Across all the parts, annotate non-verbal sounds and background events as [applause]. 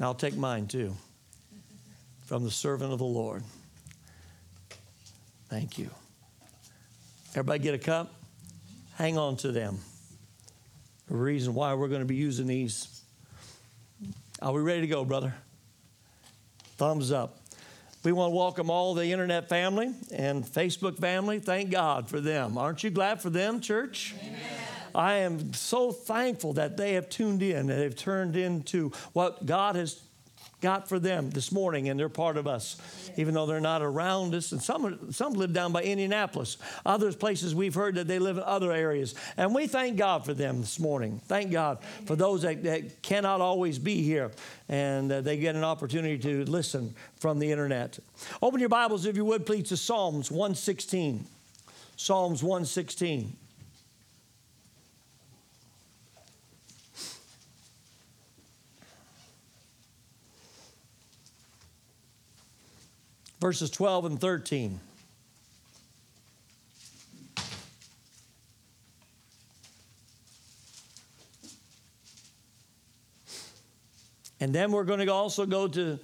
I'll take mine too from the servant of the Lord. Thank you. Everybody get a cup? Hang on to them. The reason why we're going to be using these. Are we ready to go, brother? Thumbs up. We want to welcome all the internet family and Facebook family. Thank God for them. Aren't you glad for them, church? Amen. I am so thankful that they have tuned in and they've turned into what God has got for them this morning, and they're part of us, even though they're not around us. And some, some live down by Indianapolis. Others places we've heard that they live in other areas. And we thank God for them this morning. Thank God for those that, that cannot always be here and uh, they get an opportunity to listen from the internet. Open your Bibles, if you would, please, to Psalms 116. Psalms 116. Verses 12 and 13. And then we're going to also go to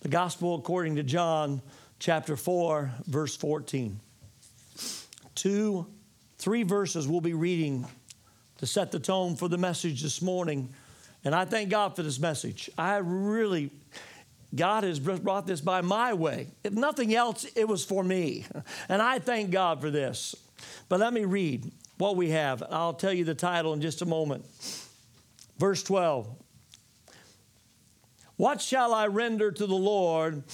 the gospel according to John, chapter 4, verse 14. Two, three verses we'll be reading to set the tone for the message this morning. And I thank God for this message. I really God has brought this by my way. If nothing else, it was for me. And I thank God for this. But let me read what we have. I'll tell you the title in just a moment. Verse 12 What shall I render to the Lord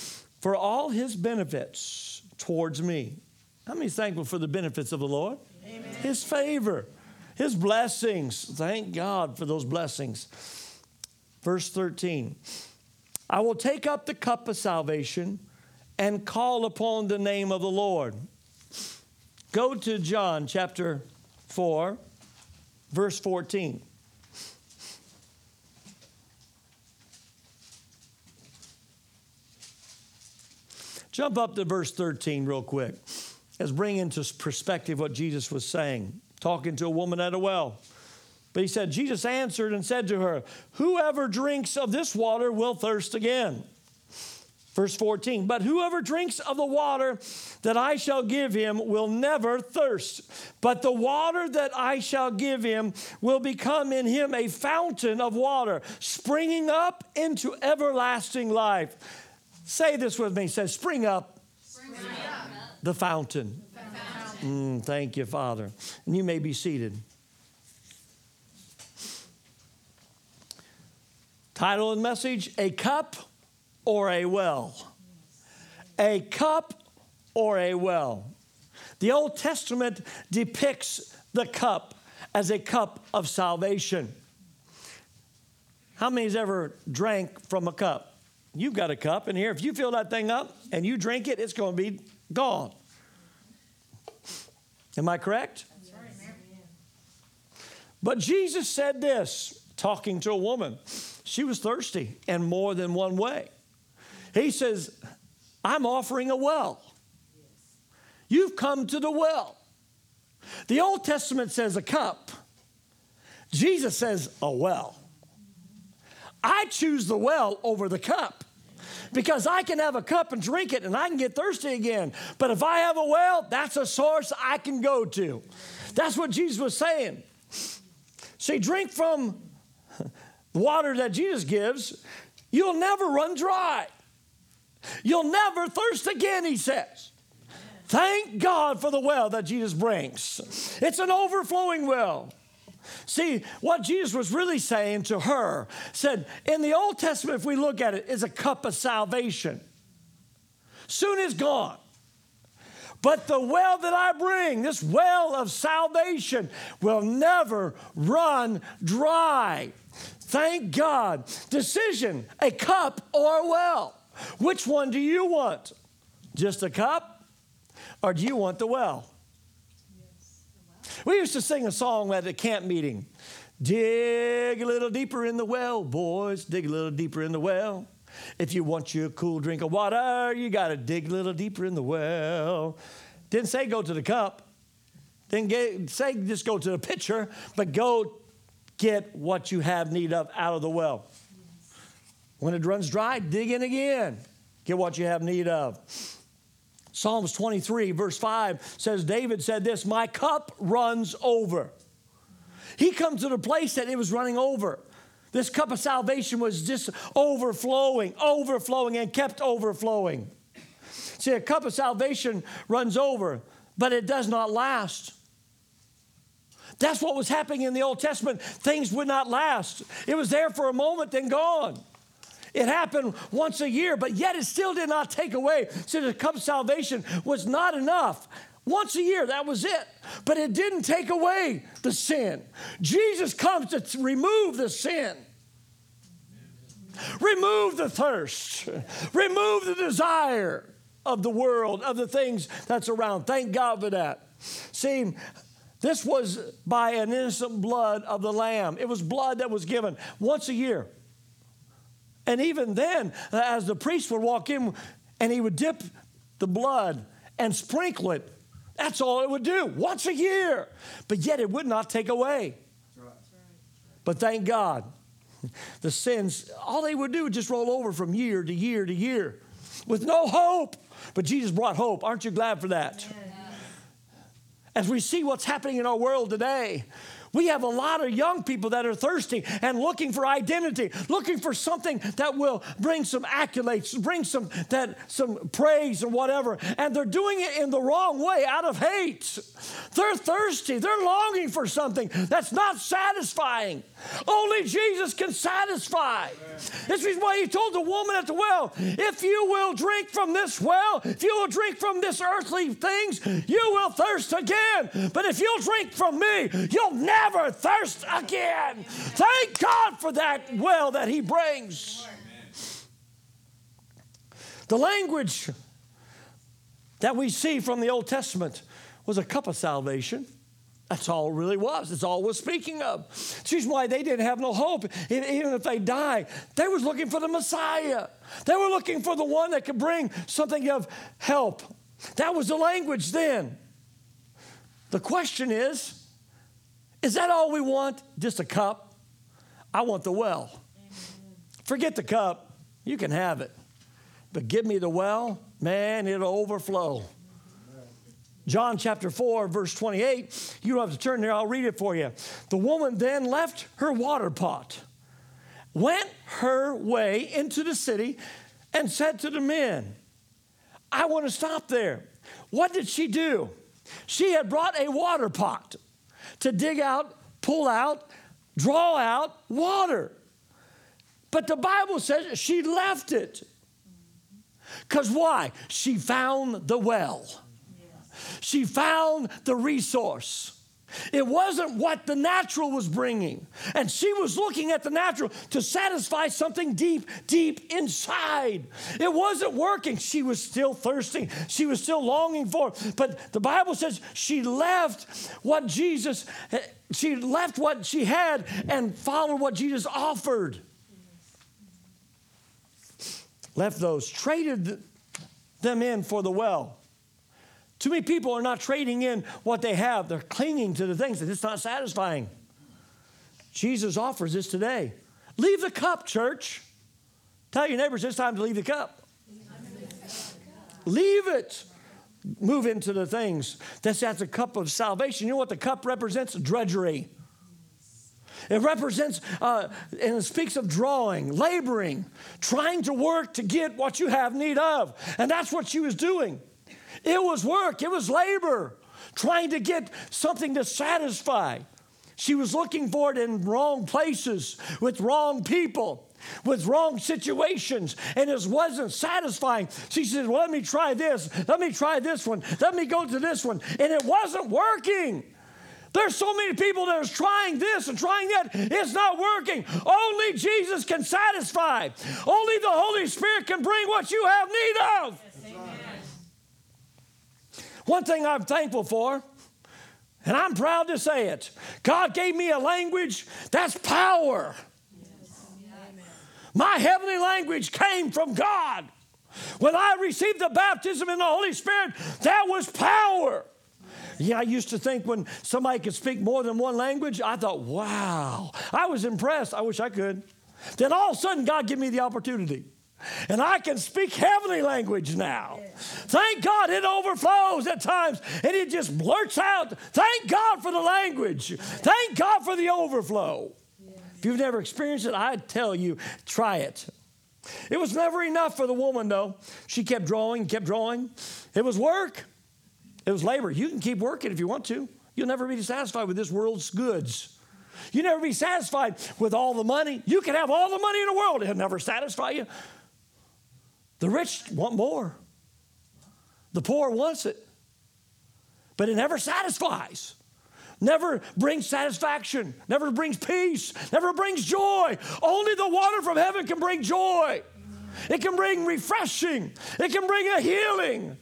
for all his benefits towards me? How many thankful for the benefits of the Lord? Amen. His favor, his blessings. Thank God for those blessings. Verse 13. I will take up the cup of salvation and call upon the name of the Lord. Go to John chapter 4, verse 14. Jump up to verse 13 real quick. Let's bring into perspective what Jesus was saying, talking to a woman at a well. But he said, Jesus answered and said to her, Whoever drinks of this water will thirst again. Verse 14, but whoever drinks of the water that I shall give him will never thirst. But the water that I shall give him will become in him a fountain of water, springing up into everlasting life. Say this with me. Say, spring up, spring up. the fountain. The fountain. Mm, thank you, Father. And you may be seated. Title and message A Cup or a Well. A cup or a well. The Old Testament depicts the cup as a cup of salvation. How many's ever drank from a cup? You've got a cup in here. If you fill that thing up and you drink it, it's going to be gone. Am I correct? But Jesus said this, talking to a woman. She was thirsty in more than one way. He says, I'm offering a well. You've come to the well. The Old Testament says a cup, Jesus says a well. I choose the well over the cup because I can have a cup and drink it and I can get thirsty again. But if I have a well, that's a source I can go to. That's what Jesus was saying. See, drink from water that Jesus gives, you'll never run dry. You'll never thirst again, he says. Thank God for the well that Jesus brings. It's an overflowing well. See, what Jesus was really saying to her said, in the Old Testament, if we look at it, is a cup of salvation. Soon is gone. But the well that I bring, this well of salvation, will never run dry. Thank God. Decision a cup or a well. Which one do you want? Just a cup? Or do you want the well? We used to sing a song at a camp meeting. Dig a little deeper in the well, boys. Dig a little deeper in the well. If you want your cool drink of water, you got to dig a little deeper in the well. Didn't say go to the cup. Didn't get, say just go to the pitcher, but go get what you have need of out of the well. When it runs dry, dig in again. Get what you have need of. Psalms 23, verse 5 says, David said this, My cup runs over. He comes to the place that it was running over. This cup of salvation was just overflowing, overflowing, and kept overflowing. See, a cup of salvation runs over, but it does not last. That's what was happening in the Old Testament. Things would not last. It was there for a moment, then gone. It happened once a year, but yet it still did not take away. So the cup of salvation was not enough. Once a year, that was it. But it didn't take away the sin. Jesus comes to remove the sin. Remove the thirst. Remove the desire of the world, of the things that's around. Thank God for that. See, this was by an innocent blood of the Lamb. It was blood that was given once a year. And even then, as the priest would walk in and he would dip the blood and sprinkle it, that's all it would do once a year. But yet it would not take away. But thank God, [laughs] the sins, all they would do would just roll over from year to year to year with no hope. But Jesus brought hope. Aren't you glad for that? As we see what's happening in our world today, we have a lot of young people that are thirsty and looking for identity, looking for something that will bring some accolades, bring some that some praise and whatever. And they're doing it in the wrong way out of hate. They're thirsty. They're longing for something that's not satisfying. Only Jesus can satisfy. This is why he told the woman at the well, if you will drink from this well, if you will drink from this earthly things, you will thirst again. But if you'll drink from me, you'll never never thirst again. Thank God for that well that He brings. The language that we see from the Old Testament was a cup of salvation. That's all it really was. It's all was speaking of. She's why they didn't have no hope. Even if they die, they was looking for the Messiah. They were looking for the one that could bring something of help. That was the language then. The question is, is that all we want? Just a cup? I want the well. Forget the cup. You can have it. But give me the well, man, it'll overflow. John chapter 4, verse 28. You don't have to turn there, I'll read it for you. The woman then left her water pot, went her way into the city, and said to the men, I want to stop there. What did she do? She had brought a water pot to dig out, pull out, draw out water. But the Bible says she left it. Because why? She found the well, she found the resource. It wasn't what the natural was bringing. And she was looking at the natural to satisfy something deep, deep inside. It wasn't working. She was still thirsting. She was still longing for. But the Bible says she left what Jesus, she left what she had and followed what Jesus offered. Left those, traded them in for the well. Too many people are not trading in what they have, they're clinging to the things that it's not satisfying. Jesus offers this today. Leave the cup, church. Tell your neighbors it's time to leave the cup. Leave it. Move into the things. That's that's a cup of salvation. You know what the cup represents? Drudgery. It represents uh, and it speaks of drawing, laboring, trying to work to get what you have need of. And that's what she was doing. It was work, it was labor, trying to get something to satisfy. She was looking for it in wrong places with wrong people with wrong situations and it wasn't satisfying. She said, Well, let me try this. Let me try this one. Let me go to this one. And it wasn't working. There's so many people that are trying this and trying that. It's not working. Only Jesus can satisfy. Only the Holy Spirit can bring what you have need of. One thing I'm thankful for, and I'm proud to say it God gave me a language that's power. My heavenly language came from God. When I received the baptism in the Holy Spirit, that was power. Yeah, I used to think when somebody could speak more than one language, I thought, wow. I was impressed. I wish I could. Then all of a sudden, God give me the opportunity. And I can speak heavenly language now. Thank God it overflows at times and it just blurts out. Thank God for the language. Thank God for the overflow. If you've never experienced it, I tell you, try it. It was never enough for the woman, though. She kept drawing, kept drawing. It was work, it was labor. You can keep working if you want to. You'll never be satisfied with this world's goods. You never be satisfied with all the money. You can have all the money in the world, it'll never satisfy you. The rich want more. The poor wants it. But it never satisfies. Never brings satisfaction, never brings peace, never brings joy. Only the water from heaven can bring joy. It can bring refreshing. It can bring a healing.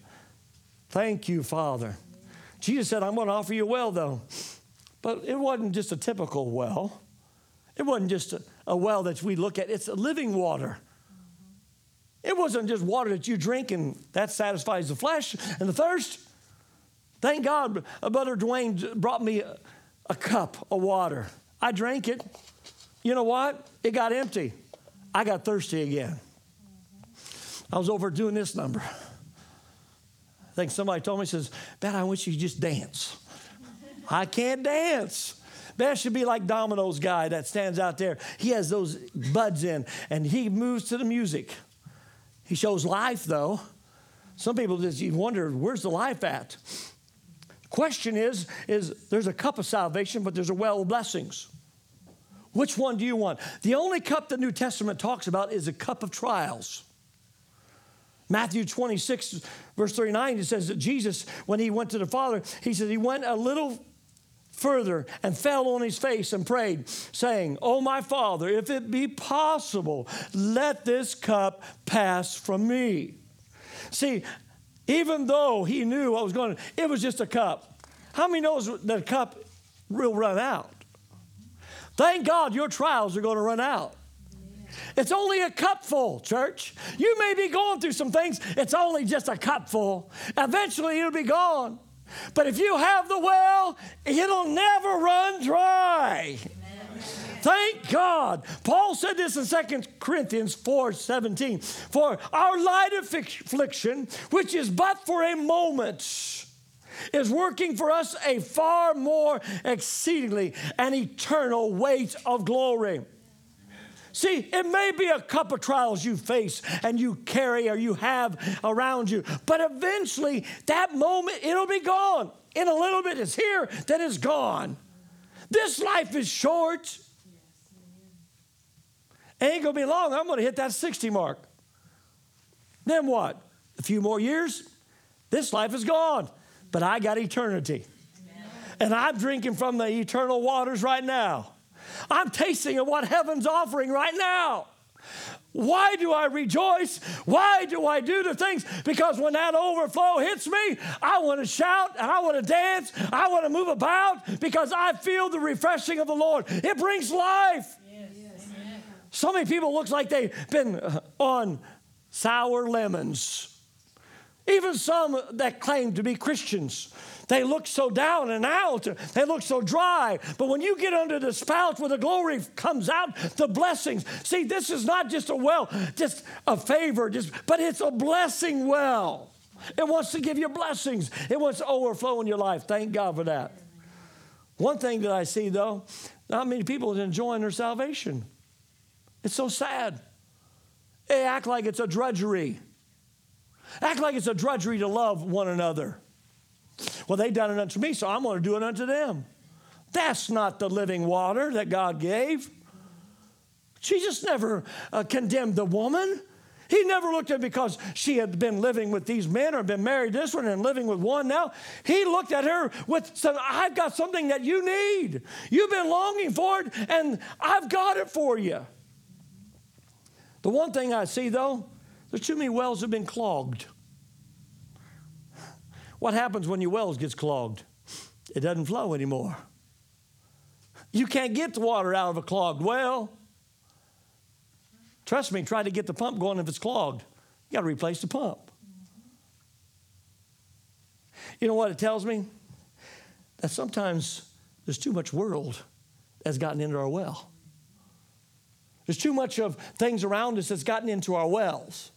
Thank you, Father. Jesus said, I'm going to offer you a well, though. But it wasn't just a typical well. It wasn't just a, a well that we look at. It's a living water. It wasn't just water that you drink and that satisfies the flesh and the thirst. Thank God, Brother Dwayne brought me a, a cup of water. I drank it. You know what? It got empty. I got thirsty again. I was over doing this number. I think somebody told me, says, Bet I wish you just dance. I can't dance. That should be like Domino's guy that stands out there. He has those buds in and he moves to the music. He shows life though. Some people just you wonder where's the life at? Question is, is there's a cup of salvation, but there's a well of blessings. Which one do you want? The only cup the New Testament talks about is a cup of trials. Matthew 26, verse 39, it says that Jesus, when he went to the Father, he said he went a little further and fell on his face and prayed, saying, Oh, my Father, if it be possible, let this cup pass from me. See, even though he knew what was going to, it was just a cup. How many knows that a cup will run out? Thank God your trials are going to run out. It's only a cupful, church. You may be going through some things, it's only just a cupful. Eventually it'll be gone. But if you have the well, it'll never run dry. Thank God. Paul said this in 2 Corinthians 4 17. For our light affliction, which is but for a moment, is working for us a far more exceedingly and eternal weight of glory. See, it may be a cup of trials you face and you carry or you have around you, but eventually that moment it'll be gone. In a little bit, it's here, then it's gone. This life is short. Ain't gonna be long. I'm gonna hit that 60 mark. Then what? A few more years, this life is gone. But I got eternity. And I'm drinking from the eternal waters right now. I'm tasting of what heaven's offering right now. Why do I rejoice? Why do I do the things? Because when that overflow hits me, I want to shout and I want to dance. I want to move about because I feel the refreshing of the Lord. It brings life. So many people looks like they've been uh, on sour lemons. Even some that claim to be Christians, they look so down and out. They look so dry. But when you get under the spout where the glory comes out, the blessings. See, this is not just a well, just a favor, just, but it's a blessing well. It wants to give you blessings. It wants to overflow in your life. Thank God for that. One thing that I see though, not many people are enjoying their salvation. It's so sad. They act like it's a drudgery. Act like it's a drudgery to love one another. Well, they done it unto me, so I'm going to do it unto them. That's not the living water that God gave. Jesus never uh, condemned the woman. He never looked at because she had been living with these men or been married this one and living with one now. He looked at her with some, I've got something that you need. You've been longing for it, and I've got it for you. The one thing I see though, there's too many wells have been clogged. What happens when your wells gets clogged? It doesn't flow anymore. You can't get the water out of a clogged well. Trust me, try to get the pump going if it's clogged. You got to replace the pump. You know what it tells me? That sometimes there's too much world that's gotten into our well. There's too much of things around us that's gotten into our wells.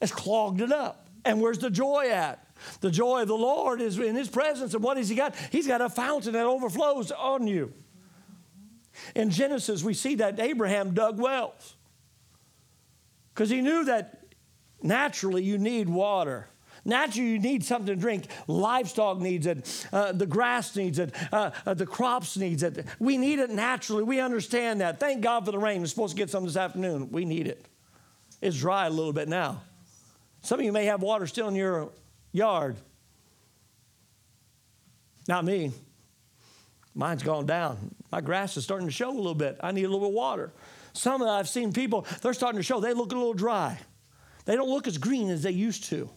It's clogged it up. And where's the joy at? The joy of the Lord is in His presence. And what has He got? He's got a fountain that overflows on you. In Genesis, we see that Abraham dug wells because he knew that naturally you need water. Naturally, you need something to drink. Livestock needs it. Uh, the grass needs it. Uh, uh, the crops needs it. We need it naturally. We understand that. Thank God for the rain. We're supposed to get some this afternoon. We need it. It's dry a little bit now. Some of you may have water still in your yard. Not me. Mine's gone down. My grass is starting to show a little bit. I need a little bit of water. Some of I've seen people, they're starting to show, they look a little dry. They don't look as green as they used to.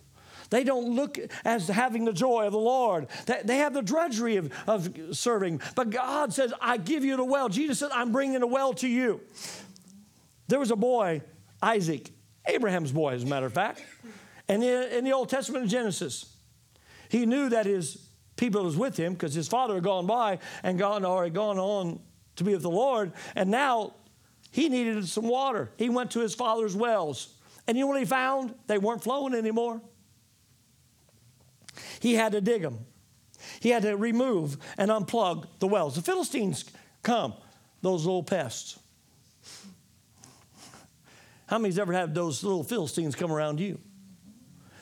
They don't look as having the joy of the Lord. They have the drudgery of, of serving. But God says, I give you the well. Jesus said, I'm bringing the well to you. There was a boy, Isaac, Abraham's boy, as a matter of fact. And in the Old Testament of Genesis, he knew that his people was with him because his father had gone by and gone or had gone on to be with the Lord. And now he needed some water. He went to his father's wells. And you know what he found? They weren't flowing anymore. He had to dig them. He had to remove and unplug the wells. The Philistines come, those little pests. How many's ever had those little Philistines come around you?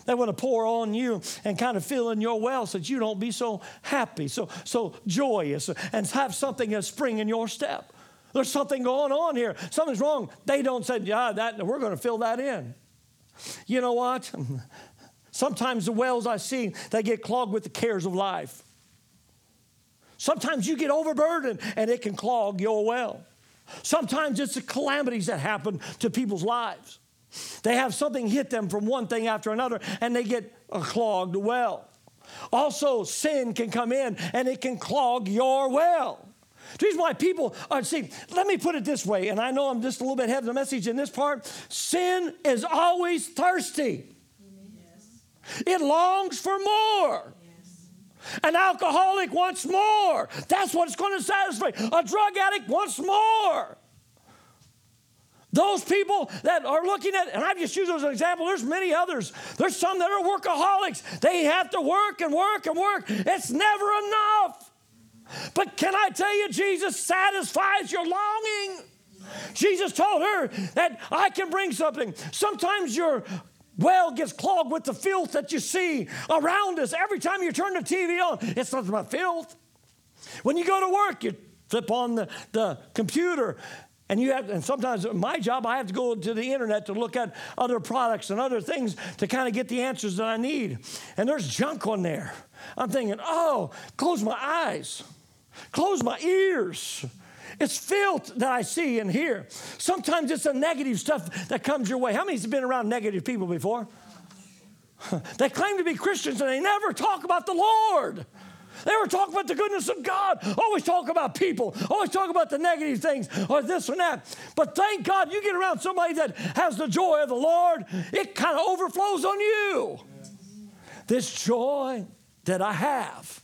They want to pour on you and kind of fill in your well so that you don't be so happy, so, so joyous, and have something that spring in your step. There's something going on here. Something's wrong. They don't say, yeah, that, we're going to fill that in. You know what? [laughs] Sometimes the wells I see, they get clogged with the cares of life. Sometimes you get overburdened and it can clog your well. Sometimes it's the calamities that happen to people's lives. They have something hit them from one thing after another and they get a clogged well. Also, sin can come in and it can clog your well. The reason why people are, see, let me put it this way, and I know I'm just a little bit ahead of the message in this part. Sin is always thirsty, yes. it longs for more. An alcoholic wants more. That's what it's going to satisfy. A drug addict wants more. Those people that are looking at, and I've just used as an example, there's many others. There's some that are workaholics. They have to work and work and work. It's never enough. But can I tell you, Jesus satisfies your longing. Jesus told her that I can bring something. Sometimes your well gets clogged with the filth that you see around us. Every time you turn the TV on, it's nothing but filth. When you go to work, you flip on the, the computer and you have, and sometimes my job, I have to go to the internet to look at other products and other things to kind of get the answers that I need. And there's junk on there. I'm thinking, oh, close my eyes, close my ears. It's filth that I see and hear. Sometimes it's the negative stuff that comes your way. How many's been around negative people before? [laughs] they claim to be Christians and they never talk about the Lord. They were talking about the goodness of God. Always talk about people. Always talk about the negative things or this and that. But thank God you get around somebody that has the joy of the Lord, it kind of overflows on you. This joy that I have,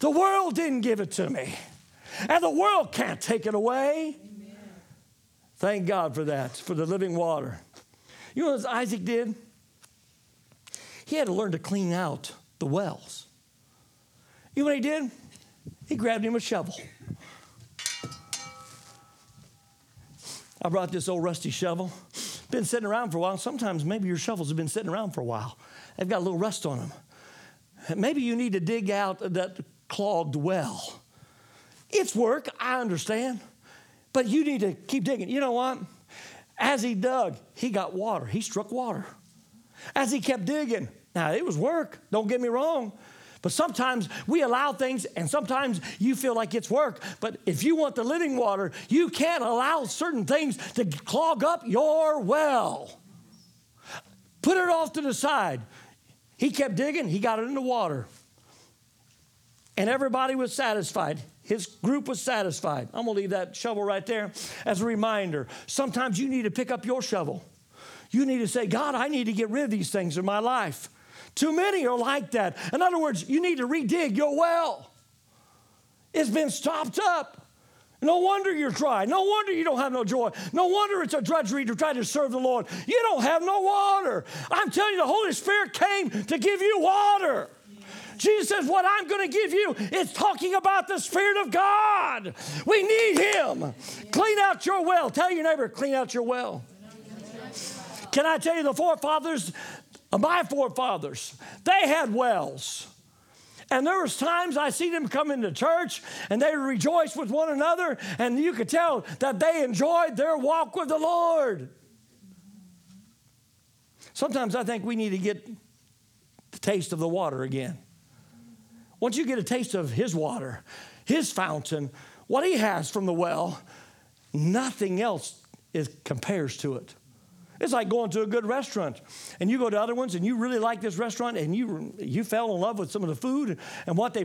the world didn't give it to me, and the world can't take it away. Amen. Thank God for that, for the living water. You know what Isaac did? He had to learn to clean out the wells. You know what he did? He grabbed him a shovel. I brought this old rusty shovel. Been sitting around for a while. Sometimes maybe your shovels have been sitting around for a while. They've got a little rust on them. Maybe you need to dig out that clogged well. It's work, I understand. But you need to keep digging. You know what? As he dug, he got water. He struck water. As he kept digging, now it was work, don't get me wrong. But sometimes we allow things, and sometimes you feel like it's work. But if you want the living water, you can't allow certain things to clog up your well. Put it off to the side. He kept digging, he got it in the water. And everybody was satisfied. His group was satisfied. I'm gonna leave that shovel right there as a reminder. Sometimes you need to pick up your shovel. You need to say, God, I need to get rid of these things in my life. Too many are like that. In other words, you need to redig your well. It's been stopped up. No wonder you're dry. No wonder you don't have no joy. No wonder it's a drudgery to try to serve the Lord. You don't have no water. I'm telling you, the Holy Spirit came to give you water. Jesus says, What I'm going to give you is talking about the Spirit of God. We need Him. Clean out your well. Tell your neighbor, clean out your well. Can I tell you, the forefathers, my forefathers, they had wells. And there was times I see them come into church and they rejoice with one another, and you could tell that they enjoyed their walk with the Lord. Sometimes I think we need to get the taste of the water again. Once you get a taste of His water, His fountain, what He has from the well, nothing else is, compares to it. It's like going to a good restaurant and you go to other ones and you really like this restaurant and you, you fell in love with some of the food and what they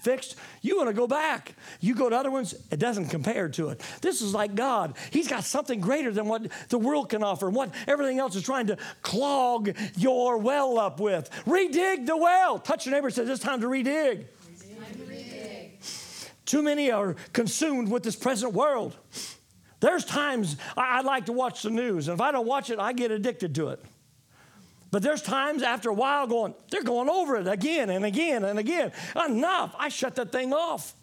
fixed. You want to go back. You go to other ones, it doesn't compare to it. This is like God. He's got something greater than what the world can offer and what everything else is trying to clog your well up with. Redig the well. Touch your neighbor and say, It's time to redig. Too many are consumed with this present world. There's times I, I like to watch the news, and if I don't watch it, I get addicted to it. But there's times after a while going, they're going over it again and again and again. Enough. I shut that thing off.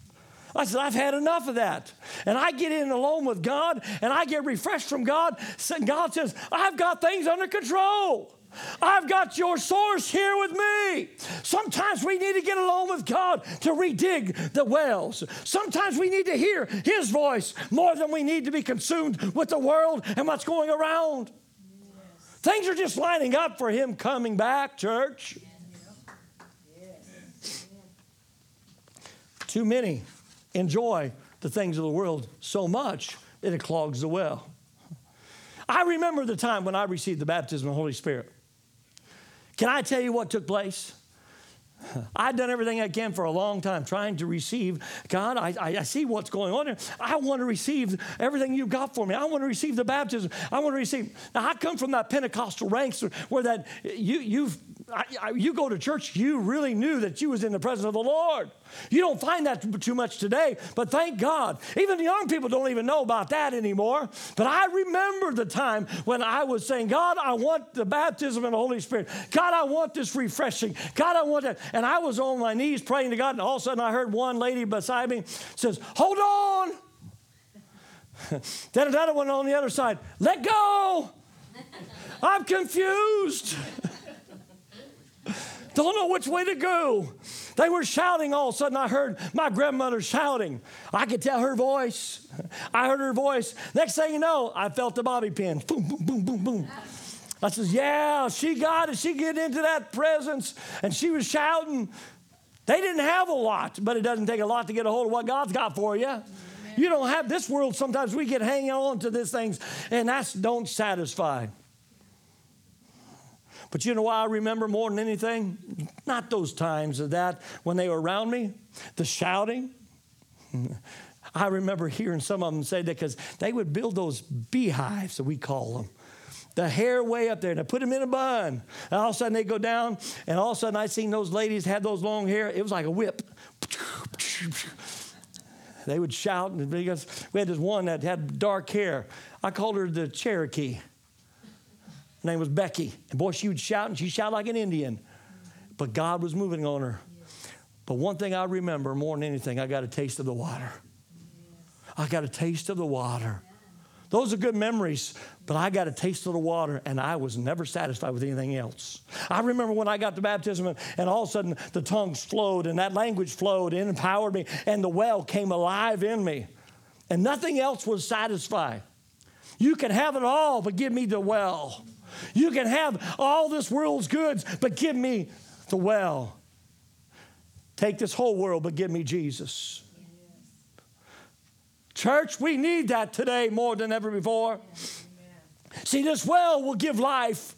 I said, I've had enough of that. And I get in alone with God and I get refreshed from God. And God says, I've got things under control. I've got your source here with me. Sometimes we need to get along with God to redig the wells. Sometimes we need to hear His voice more than we need to be consumed with the world and what's going around. Yes. Things are just lining up for Him coming back, church. Yes. Too many enjoy the things of the world so much that it clogs the well. I remember the time when I received the baptism of the Holy Spirit. Can I tell you what took place? I've done everything I can for a long time trying to receive. God, I, I, see what's going on here. I want to receive everything you've got for me. I want to receive the baptism. I want to receive. Now, I come from that Pentecostal ranks where that you, you've I, I, you go to church, you really knew that you was in the presence of the Lord. You don't find that too much today, but thank God. Even the young people don't even know about that anymore. But I remember the time when I was saying, God, I want the baptism in the Holy Spirit. God, I want this refreshing. God, I want that. And I was on my knees praying to God, and all of a sudden I heard one lady beside me says, Hold on. [laughs] then another one on the other side, let go. [laughs] I'm confused. [laughs] Don't know which way to go. They were shouting all of a sudden. I heard my grandmother shouting. I could tell her voice. I heard her voice. Next thing you know, I felt the bobby pin. Boom, boom, boom, boom, boom. I says, Yeah, she got it. She get into that presence. And she was shouting. They didn't have a lot, but it doesn't take a lot to get a hold of what God's got for you. You don't have this world. Sometimes we get hanging on to these things, and that's don't satisfy. But you know why I remember more than anything? Not those times of that when they were around me, the shouting. [laughs] I remember hearing some of them say that because they would build those beehives, that we call them. The hair way up there, and they put them in a bun. And all of a sudden they go down, and all of a sudden I seen those ladies had those long hair. It was like a whip. They would shout, and we had this one that had dark hair. I called her the Cherokee. Her name was Becky. And boy, she would shout, and she shouted like an Indian. But God was moving on her. But one thing I remember more than anything, I got a taste of the water. I got a taste of the water. Those are good memories, but I got a taste of the water and I was never satisfied with anything else. I remember when I got the baptism and, and all of a sudden the tongues flowed and that language flowed and empowered me and the well came alive in me. And nothing else was satisfied. You can have it all, but give me the well. You can have all this world's goods, but give me the well. Take this whole world, but give me Jesus. Church, we need that today more than ever before. See, this well will give life.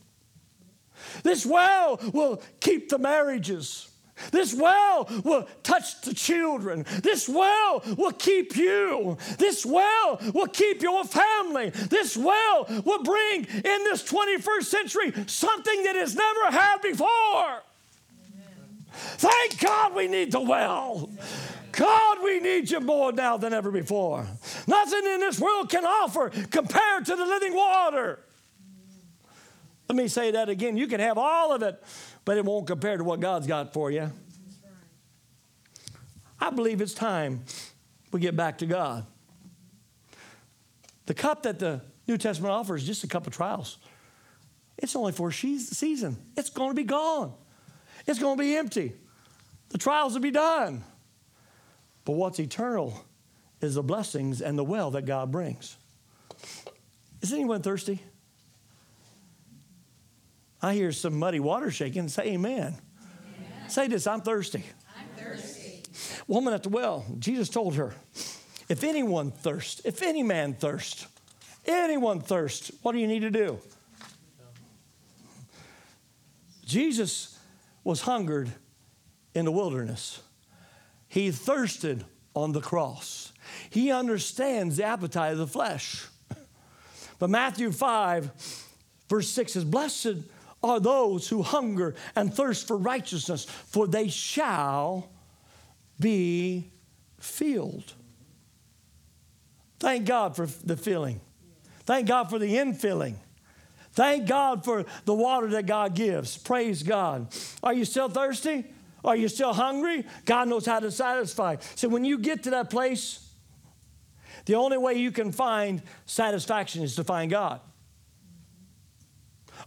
This well will keep the marriages. This well will touch the children. This well will keep you. This well will keep your family. This well will bring in this 21st century something that has never had before. Thank God we need the well. God, we need you more now than ever before. Nothing in this world can offer compared to the living water. Let me say that again. You can have all of it, but it won't compare to what God's got for you. I believe it's time we get back to God. The cup that the New Testament offers is just a cup of trials. It's only for a season. It's going to be gone. It's going to be empty. The trials will be done. But what's eternal is the blessings and the well that God brings. Is anyone thirsty? I hear some muddy water shaking. Say amen. amen. Say this I'm thirsty. I'm thirsty. Woman at the well, Jesus told her, if anyone thirst, if any man thirst, anyone thirst, what do you need to do? Jesus was hungered in the wilderness. He thirsted on the cross. He understands the appetite of the flesh. But Matthew 5, verse 6 says, Blessed are those who hunger and thirst for righteousness, for they shall be filled. Thank God for the filling. Thank God for the infilling. Thank God for the water that God gives. Praise God. Are you still thirsty? Are you still hungry? God knows how to satisfy. So when you get to that place, the only way you can find satisfaction is to find God.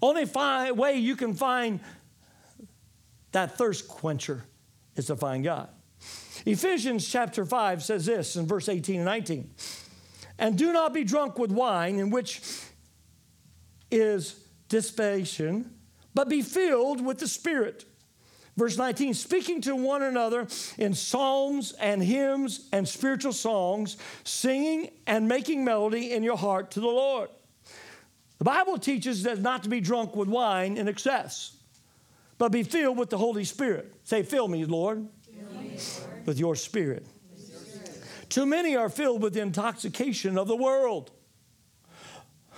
Only way you can find that thirst quencher is to find God. Ephesians chapter 5 says this in verse 18 and 19 And do not be drunk with wine, in which is dissipation, but be filled with the Spirit. Verse 19, speaking to one another in psalms and hymns and spiritual songs, singing and making melody in your heart to the Lord. The Bible teaches that not to be drunk with wine in excess, but be filled with the Holy Spirit. Say, Fill me, Lord, fill me, Lord. with your Spirit. Too many are filled with the intoxication of the world.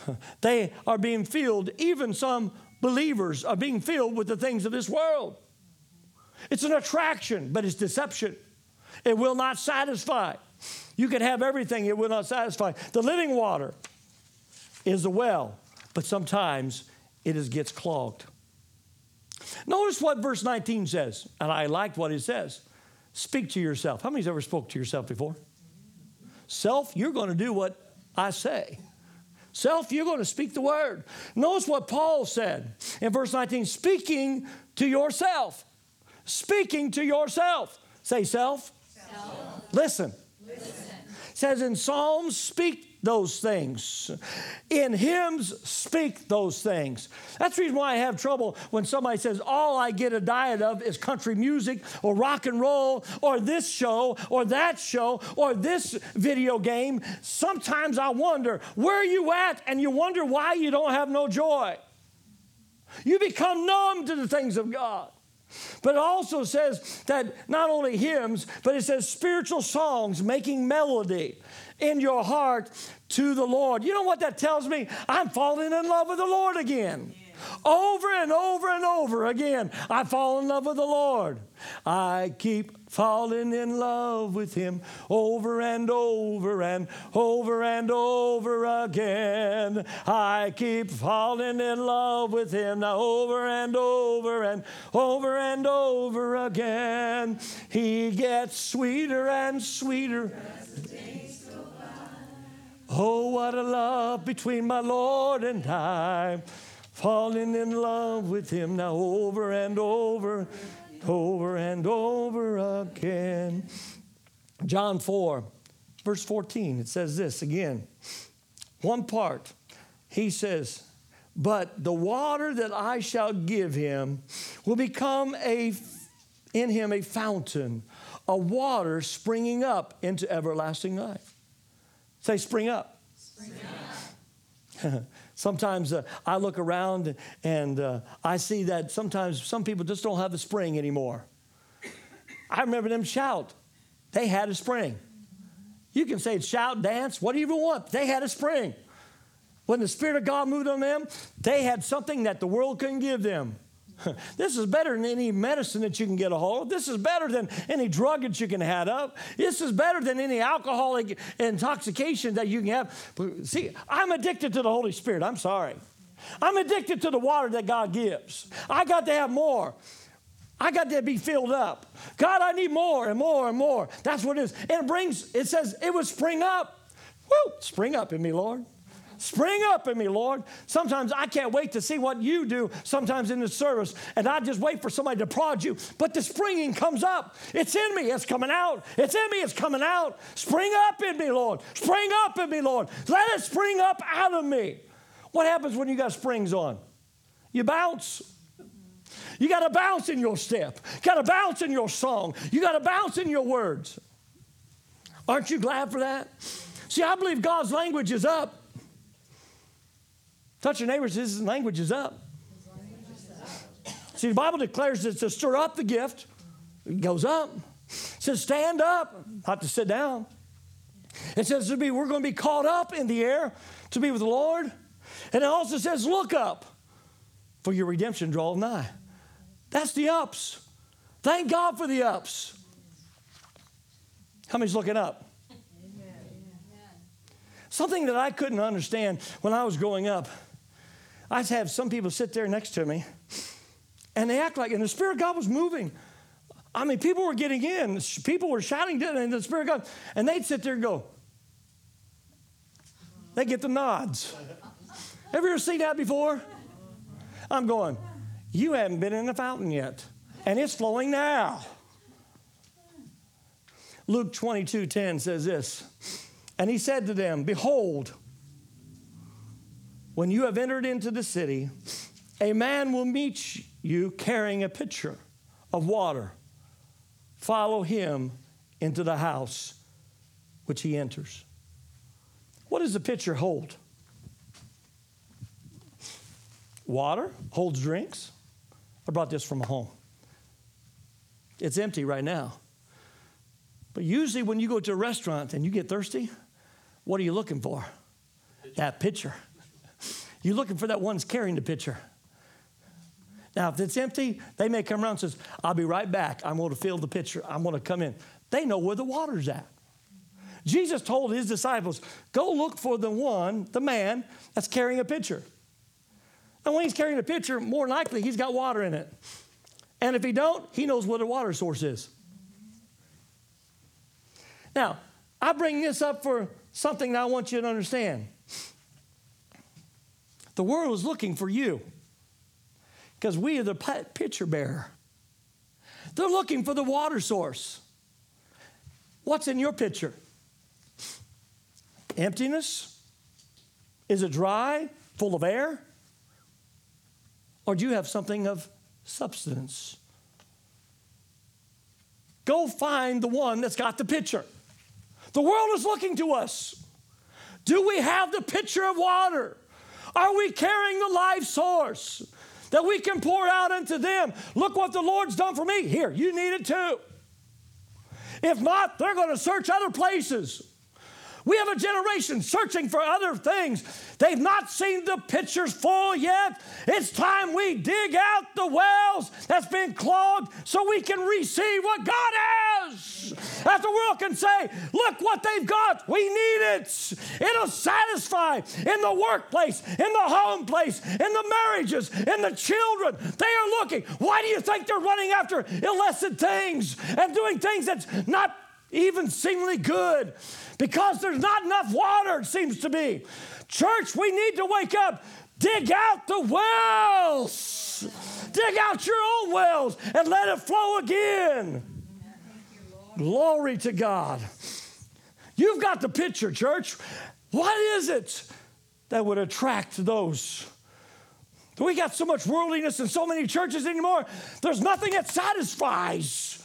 [laughs] They are being filled, even some believers are being filled with the things of this world. It's an attraction, but it's deception. It will not satisfy. You can have everything, it will not satisfy. The living water is the well, but sometimes it is, gets clogged. Notice what verse 19 says, and I liked what it says. Speak to yourself. How many's ever spoke to yourself before? Self, you're going to do what I say. Self, you're going to speak the word. Notice what Paul said in verse 19 speaking to yourself. Speaking to yourself. Say, self. self. Listen. Listen. Says in Psalms, speak those things. In hymns, speak those things. That's the reason why I have trouble when somebody says, All I get a diet of is country music or rock and roll or this show or that show or this video game. Sometimes I wonder, where are you at? And you wonder why you don't have no joy. You become numb to the things of God. But it also says that not only hymns, but it says spiritual songs making melody in your heart to the Lord. You know what that tells me? I'm falling in love with the Lord again. Over and over and over again, I fall in love with the Lord. I keep falling in love with Him over and over and over and over again. I keep falling in love with Him over and over and over and over again. He gets sweeter and sweeter. Oh, what a love between my Lord and I. Falling in love with him now over and over, over and over again. John 4, verse 14, it says this again. One part, he says, But the water that I shall give him will become a, in him a fountain, a water springing up into everlasting life. Say, spring up. Spring up. [laughs] sometimes uh, I look around and uh, I see that sometimes some people just don't have the spring anymore. I remember them shout. They had a spring. You can say shout, dance, whatever you want. They had a spring. When the Spirit of God moved on them, they had something that the world couldn't give them. [laughs] This is better than any medicine that you can get a hold of. This is better than any drug that you can have up. This is better than any alcoholic intoxication that you can have. See, I'm addicted to the Holy Spirit. I'm sorry. I'm addicted to the water that God gives. I got to have more. I got to be filled up. God, I need more and more and more. That's what it is. And it brings, it says, it would spring up. Woo! Spring up in me, Lord. Spring up in me, Lord. Sometimes I can't wait to see what you do sometimes in the service, and I just wait for somebody to prod you. But the springing comes up. It's in me, it's coming out. It's in me, it's coming out. Spring up in me, Lord. Spring up in me, Lord. Let it spring up out of me. What happens when you got springs on? You bounce. You got to bounce in your step. You got to bounce in your song. You got to bounce in your words. Aren't you glad for that? See, I believe God's language is up. Touch your neighbors, his language is up. See, the Bible declares it's to stir up the gift. It goes up. It says, stand up, not to sit down. It says to be, we're going to be caught up in the air to be with the Lord. And it also says, look up, for your redemption draweth nigh. That's the ups. Thank God for the ups. How many's looking up? Amen. Something that I couldn't understand when I was growing up I'd have some people sit there next to me and they act like, and the Spirit of God was moving. I mean, people were getting in, people were shouting and the Spirit of God, and they'd sit there and go, they get the nods. Have you ever seen that before? I'm going, you haven't been in the fountain yet, and it's flowing now. Luke 22 10 says this, and he said to them, Behold, when you have entered into the city, a man will meet you carrying a pitcher of water. Follow him into the house which he enters. What does the pitcher hold? Water holds drinks. I brought this from home. It's empty right now. But usually, when you go to a restaurant and you get thirsty, what are you looking for? That pitcher. You're looking for that one's carrying the pitcher. Now, if it's empty, they may come around and says, I'll be right back. I'm going to fill the pitcher. I'm going to come in. They know where the water's at. Jesus told his disciples, go look for the one, the man, that's carrying a pitcher. And when he's carrying a pitcher, more likely he's got water in it. And if he don't, he knows where the water source is. Now, I bring this up for something that I want you to understand. The world is looking for you because we are the pitcher bearer. They're looking for the water source. What's in your pitcher? Emptiness? Is it dry, full of air? Or do you have something of substance? Go find the one that's got the pitcher. The world is looking to us. Do we have the pitcher of water? Are we carrying the life source that we can pour out into them? Look what the Lord's done for me. Here, you need it too. If not, they're going to search other places. We have a generation searching for other things. They've not seen the pitchers full yet. It's time we dig out the wells that's been clogged so we can receive what God has. That the world can say, look what they've got. We need it. It'll satisfy in the workplace, in the home place, in the marriages, in the children. They are looking. Why do you think they're running after illicit things and doing things that's not even seemingly good? because there's not enough water, it seems to be. Church, we need to wake up. Dig out the wells. Dig out your own wells and let it flow again. Glory to God. You've got the picture, church. What is it that would attract those? We got so much worldliness in so many churches anymore. There's nothing that satisfies.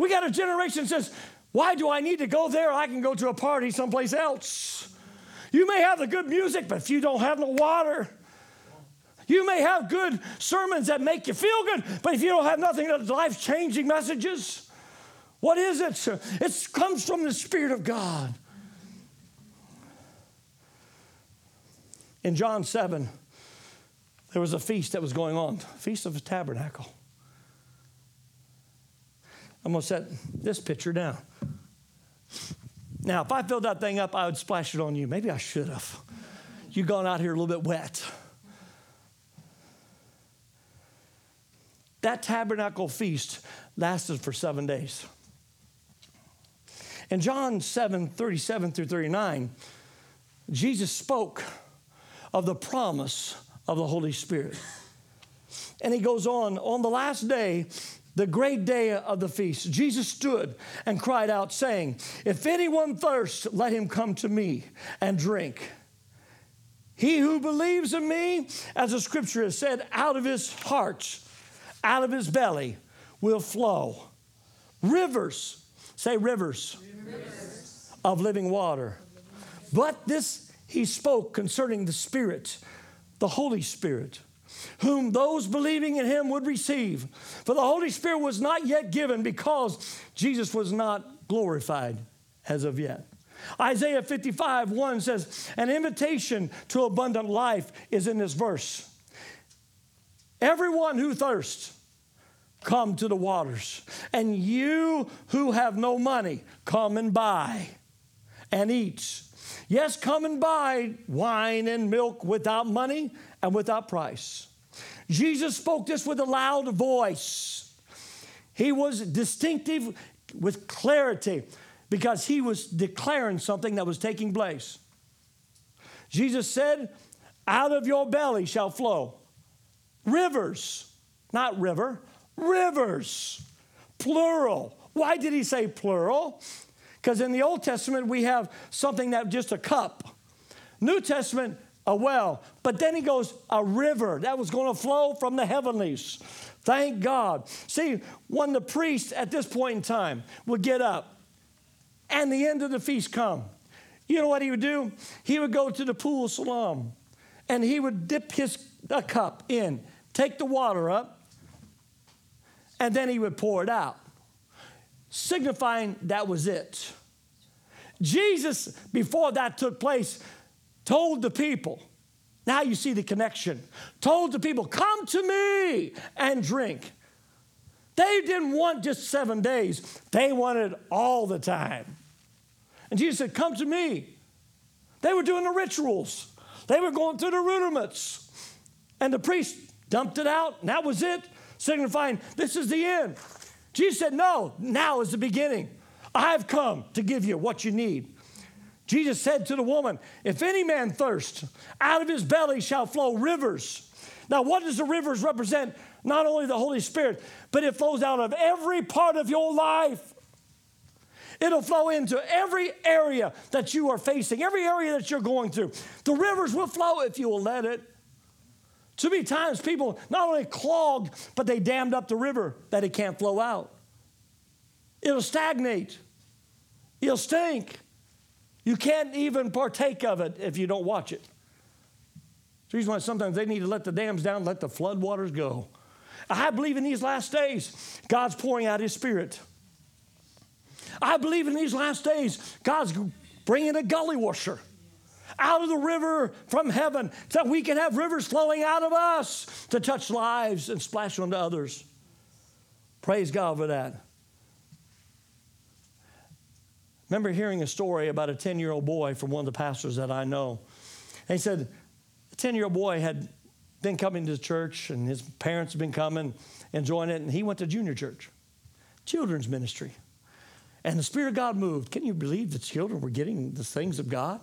We got a generation that says, why do I need to go there? I can go to a party someplace else. You may have the good music, but if you don't have no water, you may have good sermons that make you feel good, but if you don't have nothing that's life changing messages, what is it? It comes from the Spirit of God. In John 7, there was a feast that was going on, Feast of the Tabernacle. I'm going to set this picture down. Now, if I filled that thing up, I would splash it on you. Maybe I should have. You've gone out here a little bit wet. That tabernacle feast lasted for seven days. In John 7 37 through 39, Jesus spoke of the promise of the Holy Spirit. And he goes on, on the last day, the great day of the feast, Jesus stood and cried out, saying, If anyone thirst, let him come to me and drink. He who believes in me, as the scripture has said, out of his heart, out of his belly will flow rivers, say rivers, rivers. of living water. But this he spoke concerning the Spirit, the Holy Spirit whom those believing in him would receive. For the Holy Spirit was not yet given because Jesus was not glorified as of yet. Isaiah 55 1 says, An invitation to abundant life is in this verse. Everyone who thirsts, come to the waters. And you who have no money, come and buy and eat. Yes, come and buy wine and milk without money and without price. Jesus spoke this with a loud voice. He was distinctive with clarity because he was declaring something that was taking place. Jesus said, Out of your belly shall flow rivers, not river, rivers, plural. Why did he say plural? Because in the Old Testament, we have something that just a cup. New Testament, a well. But then he goes, a river that was going to flow from the heavenlies. Thank God. See, when the priest at this point in time would get up and the end of the feast come, you know what he would do? He would go to the pool of Siloam and he would dip his a cup in, take the water up, and then he would pour it out, signifying that was it. Jesus, before that took place, told the people, now you see the connection, told the people, come to me and drink. They didn't want just seven days, they wanted all the time. And Jesus said, Come to me. They were doing the rituals, they were going through the rudiments. And the priest dumped it out, and that was it, signifying this is the end. Jesus said, No, now is the beginning. I've come to give you what you need. Jesus said to the woman, If any man thirst, out of his belly shall flow rivers. Now, what does the rivers represent? Not only the Holy Spirit, but it flows out of every part of your life. It'll flow into every area that you are facing, every area that you're going through. The rivers will flow if you will let it. Too many times people not only clogged, but they dammed up the river that it can't flow out. It'll stagnate. It'll stink. You can't even partake of it if you don't watch it. The reason why sometimes they need to let the dams down, let the floodwaters go. I believe in these last days, God's pouring out His Spirit. I believe in these last days, God's bringing a gully washer out of the river from heaven so we can have rivers flowing out of us to touch lives and splash onto others. Praise God for that. Remember hearing a story about a 10 year old boy from one of the pastors that I know. And he said, a 10 year old boy had been coming to church and his parents had been coming, and enjoying it, and he went to junior church, children's ministry. And the Spirit of God moved. Can you believe the children were getting the things of God?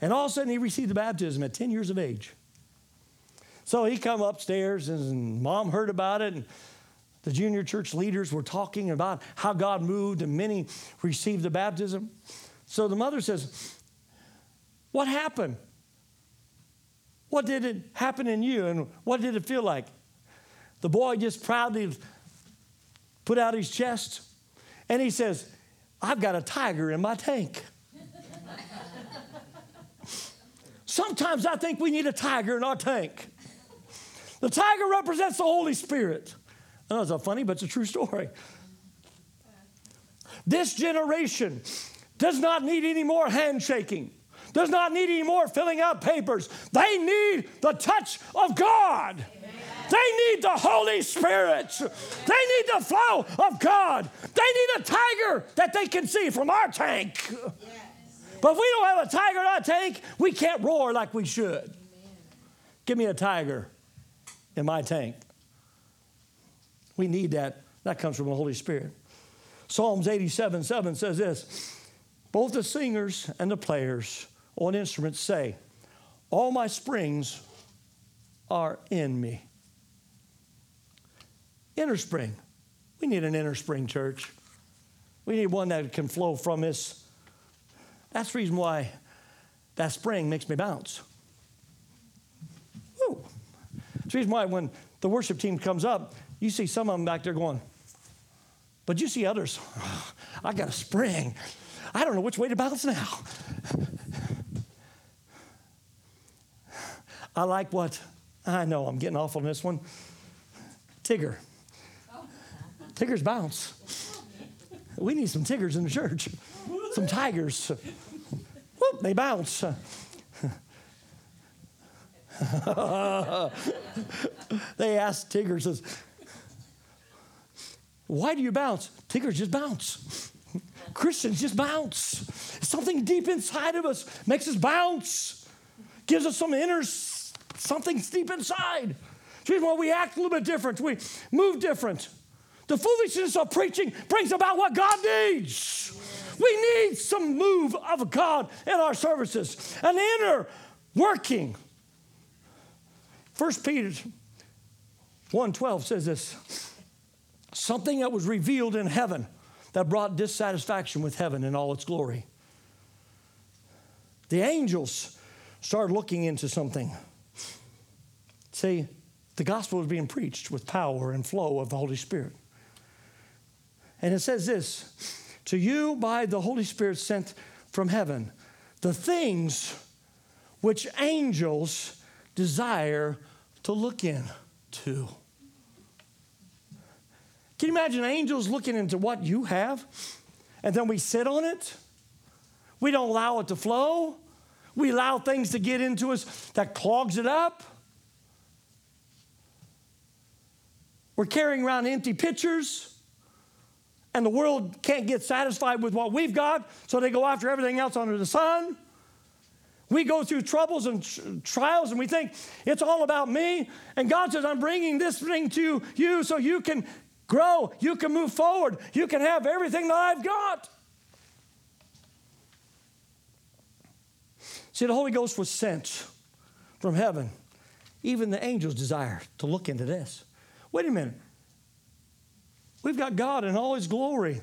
And all of a sudden he received the baptism at 10 years of age. So he come upstairs and mom heard about it and the junior church leaders were talking about how God moved and many received the baptism. So the mother says, What happened? What did it happen in you and what did it feel like? The boy just proudly put out his chest and he says, I've got a tiger in my tank. [laughs] Sometimes I think we need a tiger in our tank. The tiger represents the Holy Spirit. I know it's not funny, but it's a true story. This generation does not need any more handshaking. does not need any more filling out papers. They need the touch of God. They need the Holy Spirit. They need the flow of God. They need a tiger that they can see from our tank. But if we don't have a tiger in our tank, we can't roar like we should. Give me a tiger in my tank. We need that. That comes from the Holy Spirit. Psalms 87 7 says this Both the singers and the players on instruments say, All my springs are in me. Inner spring. We need an inner spring church. We need one that can flow from this. That's the reason why that spring makes me bounce. Woo. That's the reason why when the worship team comes up, you see some of them back there going, but you see others, oh, [sighs] I got a spring. I don't know which way to bounce now. I like what, I know I'm getting off on this one. Tigger. Tiggers bounce. We need some Tiggers in the church, some Tigers. Whoop, they bounce. [laughs] they asked Tigger, says, why do you bounce? Tiggers just bounce. Christians just bounce. Something deep inside of us makes us bounce, gives us some inner something deep inside. Here's why we act a little bit different, we move different. The foolishness of preaching brings about what God needs. We need some move of God in our services, an inner working. First Peter 1:12 says this something that was revealed in heaven that brought dissatisfaction with heaven in all its glory. The angels started looking into something. See, the gospel was being preached with power and flow of the Holy Spirit. And it says this To you by the Holy Spirit sent from heaven, the things which angels desire to look into. Can you imagine angels looking into what you have? And then we sit on it? We don't allow it to flow. We allow things to get into us that clogs it up. We're carrying around empty pitchers, and the world can't get satisfied with what we've got, so they go after everything else under the sun. We go through troubles and tr- trials and we think it's all about me. And God says, I'm bringing this thing to you so you can grow, you can move forward, you can have everything that I've got. See, the Holy Ghost was sent from heaven. Even the angels desire to look into this. Wait a minute. We've got God in all his glory,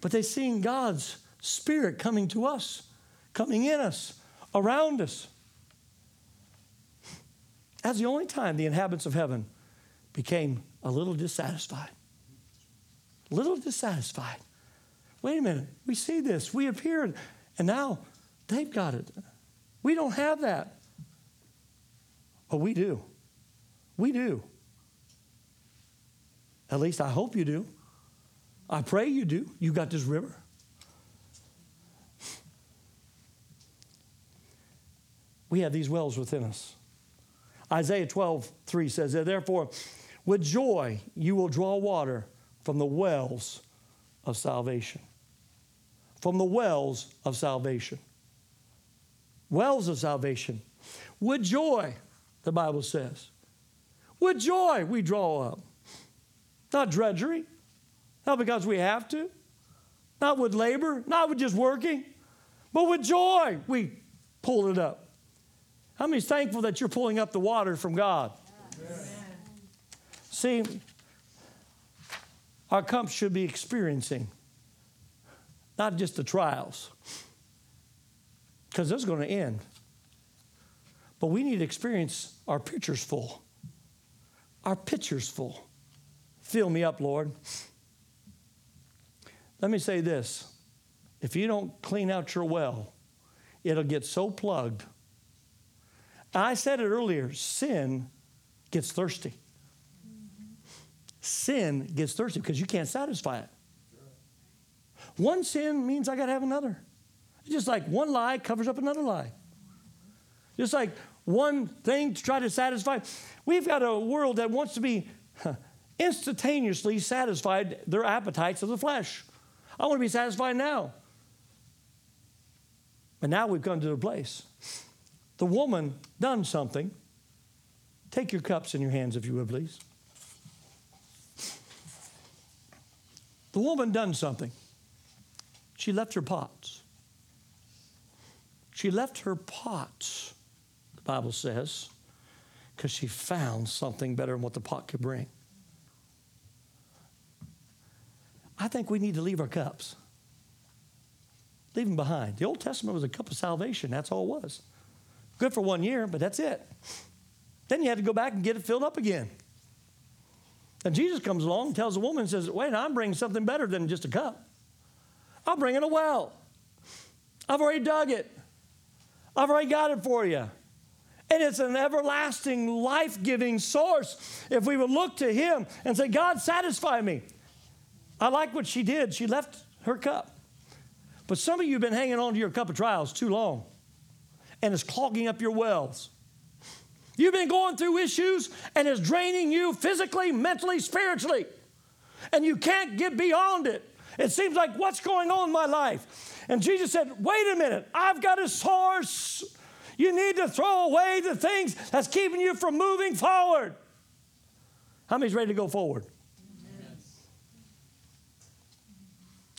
but they've seen God's Spirit coming to us, coming in us, around us. That's the only time the inhabitants of heaven became a little dissatisfied little dissatisfied. Wait a minute, we see this, we appeared, and now they've got it. We don't have that. But we do. We do. At least I hope you do. I pray you do. You got this river. We have these wells within us. Isaiah 12, 3 says, Therefore, with joy you will draw water from the wells of salvation. From the wells of salvation. Wells of salvation. With joy, the Bible says. With joy, we draw up. Not drudgery, not because we have to, not with labor, not with just working, but with joy, we pull it up. How many's thankful that you're pulling up the water from God? Yes. See, our cups should be experiencing, not just the trials, because those are going to end. But we need to experience our pitchers full. Our pitchers full. Fill me up, Lord. Let me say this if you don't clean out your well, it'll get so plugged. I said it earlier sin gets thirsty sin gets thirsty because you can't satisfy it. One sin means I got to have another. Just like one lie covers up another lie. Just like one thing to try to satisfy. We've got a world that wants to be instantaneously satisfied their appetites of the flesh. I want to be satisfied now. And now we've come to the place. The woman done something. Take your cups in your hands, if you would, please. The woman done something. She left her pots. She left her pots, the Bible says, because she found something better than what the pot could bring. I think we need to leave our cups. Leave them behind. The Old Testament was a cup of salvation. That's all it was. Good for one year, but that's it. Then you had to go back and get it filled up again. And Jesus comes along and tells the woman, says, Wait, I'm bringing something better than just a cup. I'm bringing a well. I've already dug it. I've already got it for you. And it's an everlasting, life giving source. If we would look to Him and say, God, satisfy me. I like what she did. She left her cup. But some of you have been hanging on to your cup of trials too long, and it's clogging up your wells. You've been going through issues, and it's draining you physically, mentally, spiritually, and you can't get beyond it. It seems like what's going on in my life? And Jesus said, Wait a minute, I've got a source. You need to throw away the things that's keeping you from moving forward. How many's ready to go forward?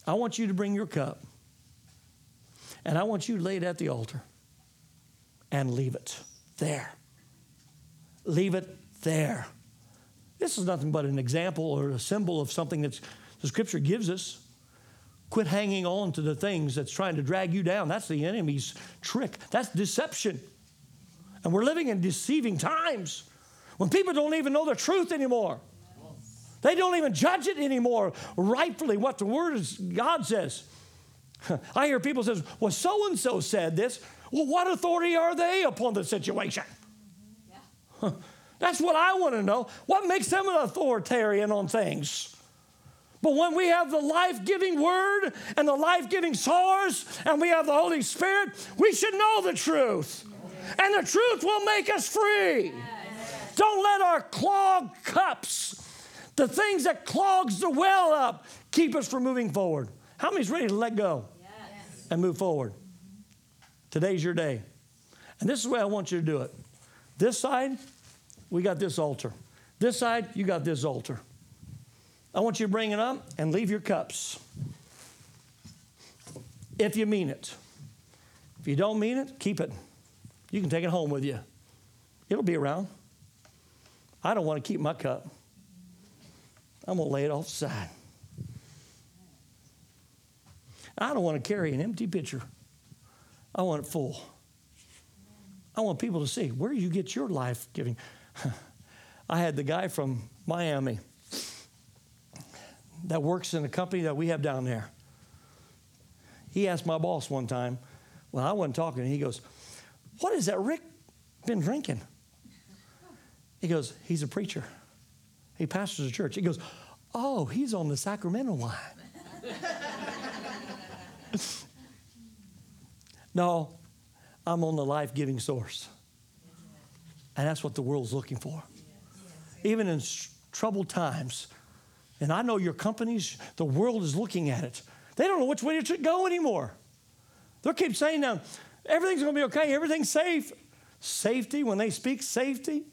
I want you to bring your cup and I want you to lay it at the altar and leave it there. Leave it there. This is nothing but an example or a symbol of something that the scripture gives us. Quit hanging on to the things that's trying to drag you down. That's the enemy's trick. That's deception. And we're living in deceiving times when people don't even know the truth anymore. They don't even judge it anymore rightfully what the word of God says. [laughs] I hear people says, "Well, so and so said this." Well, what authority are they upon the situation? [laughs] That's what I want to know. What makes them an authoritarian on things? But when we have the life giving word and the life giving source and we have the Holy Spirit, we should know the truth. And the truth will make us free. Don't let our clogged cups, the things that clogs the well up, keep us from moving forward. How many's ready to let go yes. and move forward? Today's your day. And this is the way I want you to do it. This side, we got this altar. This side, you got this altar. I want you to bring it up and leave your cups. If you mean it. If you don't mean it, keep it. You can take it home with you. It'll be around. I don't want to keep my cup. I'm going to lay it off the side. I don't want to carry an empty pitcher. I want it full. I want people to see where you get your life giving. [laughs] I had the guy from Miami that works in a company that we have down there. He asked my boss one time, when I wasn't talking, he goes, What is that Rick been drinking? He goes, He's a preacher. He pastors a church. He goes, Oh, he's on the sacramental wine. [laughs] no, I'm on the life giving source. And that's what the world's looking for. Even in troubled times, and I know your companies, the world is looking at it. They don't know which way it to go anymore. They keep saying now, everything's going to be okay, everything's safe. Safety, when they speak safety,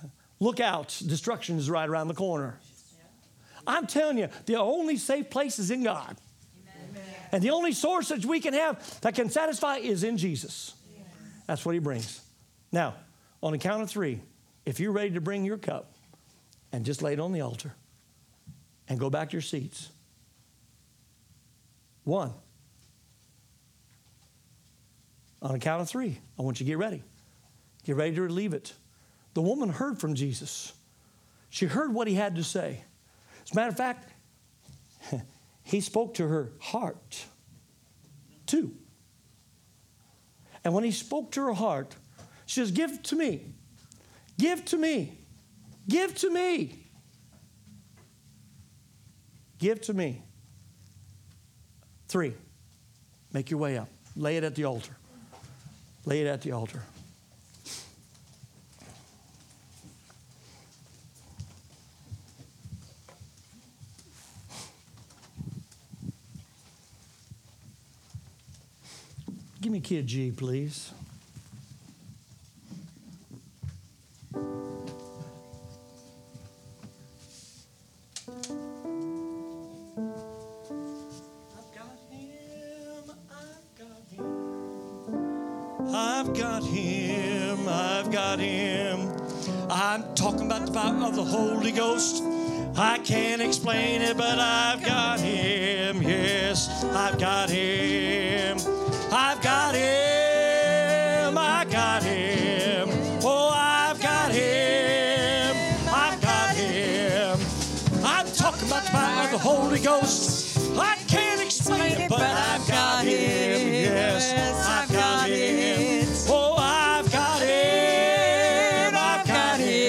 [laughs] look out, destruction is right around the corner. I'm telling you, the only safe place is in God. And the only source that we can have that can satisfy is in Jesus. That's what he brings. Now, on the count of three, if you're ready to bring your cup and just lay it on the altar and go back to your seats. One. On the count of three, I want you to get ready. Get ready to relieve it. The woman heard from Jesus. She heard what he had to say. As a matter of fact, [laughs] he spoke to her heart too. And when he spoke to her heart, she says, Give to me. Give to me. Give to me. Give to me. Three, make your way up. Lay it at the altar. Lay it at the altar. Me of G, please. I've got him, I've got him. I'm talking about the power of the Holy Ghost. I can't explain it, but I've got him. Yes, I've got him.